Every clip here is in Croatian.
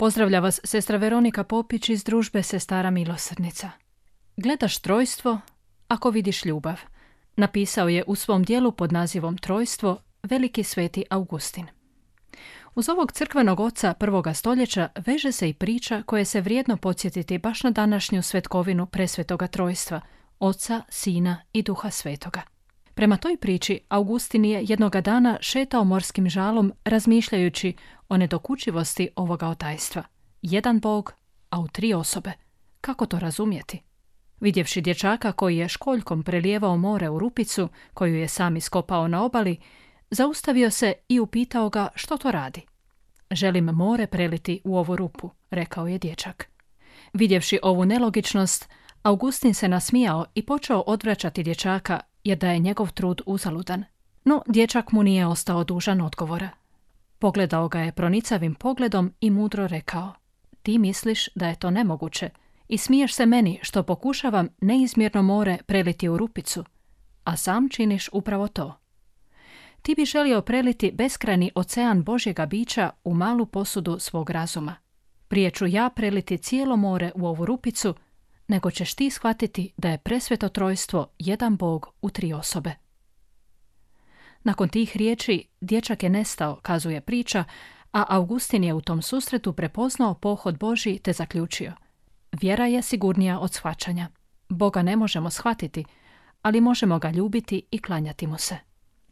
Pozdravlja vas sestra Veronika Popić iz družbe Sestara Milosrdnica. Gledaš trojstvo ako vidiš ljubav. Napisao je u svom dijelu pod nazivom Trojstvo veliki sveti Augustin. Uz ovog crkvenog oca prvoga stoljeća veže se i priča koje se vrijedno podsjetiti baš na današnju svetkovinu presvetoga trojstva, oca, sina i duha svetoga. Prema toj priči Augustin je jednoga dana šetao morskim žalom razmišljajući o nedokučivosti ovoga otajstva. Jedan bog, a u tri osobe. Kako to razumjeti? Vidjevši dječaka koji je školjkom prelijevao more u rupicu, koju je sam iskopao na obali, zaustavio se i upitao ga što to radi. Želim more preliti u ovu rupu, rekao je dječak. Vidjevši ovu nelogičnost, Augustin se nasmijao i počeo odvraćati dječaka jer da je njegov trud uzaludan. No, dječak mu nije ostao dužan odgovora. Pogledao ga je pronicavim pogledom i mudro rekao Ti misliš da je to nemoguće i smiješ se meni što pokušavam neizmjerno more preliti u rupicu, a sam činiš upravo to. Ti bi želio preliti beskrajni ocean Božjega bića u malu posudu svog razuma. Prije ću ja preliti cijelo more u ovu rupicu, nego ćeš ti shvatiti da je presveto trojstvo jedan bog u tri osobe. Nakon tih riječi dječak je nestao, kazuje priča, a Augustin je u tom susretu prepoznao pohod Boži te zaključio. Vjera je sigurnija od shvaćanja. Boga ne možemo shvatiti, ali možemo ga ljubiti i klanjati mu se.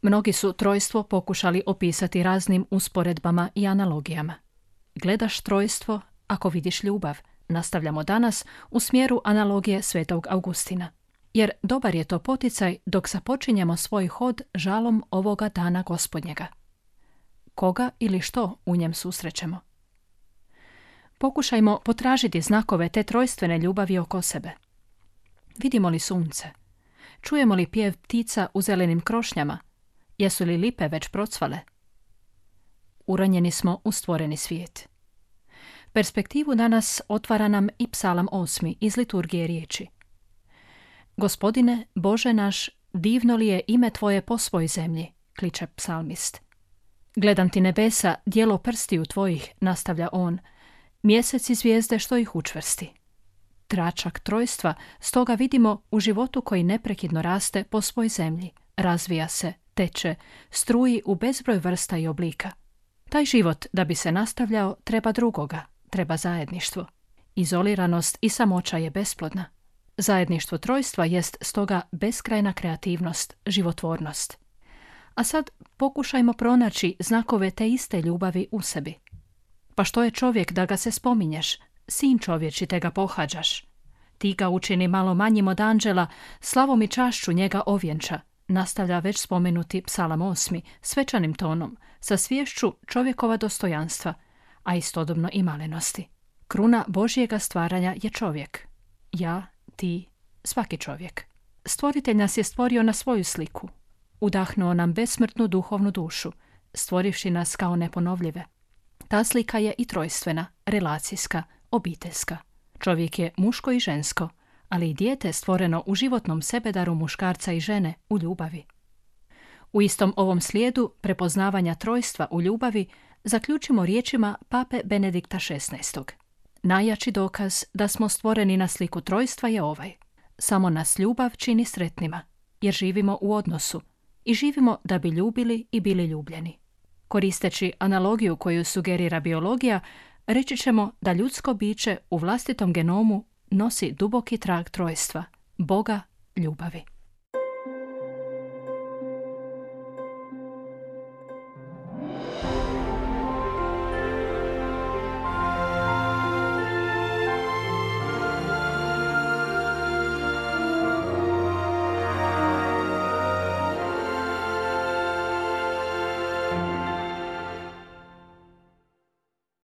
Mnogi su trojstvo pokušali opisati raznim usporedbama i analogijama. Gledaš trojstvo ako vidiš ljubav, nastavljamo danas u smjeru analogije svetog Augustina. Jer dobar je to poticaj dok započinjemo svoj hod žalom ovoga dana gospodnjega. Koga ili što u njem susrećemo? Pokušajmo potražiti znakove te trojstvene ljubavi oko sebe. Vidimo li sunce? Čujemo li pjev ptica u zelenim krošnjama? Jesu li lipe već procvale? Uranjeni smo u stvoreni svijet. Perspektivu danas otvara nam i psalam osmi iz liturgije riječi. Gospodine, Bože naš, divno li je ime Tvoje po svoj zemlji, kliče psalmist. Gledam ti nebesa, dijelo prstiju Tvojih, nastavlja on, mjesec i zvijezde što ih učvrsti. Tračak trojstva stoga vidimo u životu koji neprekidno raste po svoj zemlji, razvija se, teče, struji u bezbroj vrsta i oblika. Taj život, da bi se nastavljao, treba drugoga, treba zajedništvo. Izoliranost i samoća je besplodna. Zajedništvo trojstva jest stoga beskrajna kreativnost, životvornost. A sad pokušajmo pronaći znakove te iste ljubavi u sebi. Pa što je čovjek da ga se spominješ, sin čovječi te ga pohađaš. Ti ga učini malo manjim od anđela, slavom i čašću njega ovjenča, nastavlja već spomenuti psalam osmi, svečanim tonom, sa svješću čovjekova dostojanstva, a istodobno i malenosti. Kruna Božjega stvaranja je čovjek. Ja, ti, svaki čovjek. Stvoritelj nas je stvorio na svoju sliku. Udahnuo nam besmrtnu duhovnu dušu, stvorivši nas kao neponovljive. Ta slika je i trojstvena, relacijska, obiteljska. Čovjek je muško i žensko, ali i dijete stvoreno u životnom sebedaru muškarca i žene u ljubavi. U istom ovom slijedu prepoznavanja trojstva u ljubavi zaključimo riječima pape Benedikta XVI. Najjači dokaz da smo stvoreni na sliku trojstva je ovaj. Samo nas ljubav čini sretnima, jer živimo u odnosu i živimo da bi ljubili i bili ljubljeni. Koristeći analogiju koju sugerira biologija, reći ćemo da ljudsko biće u vlastitom genomu nosi duboki trag trojstva, Boga ljubavi.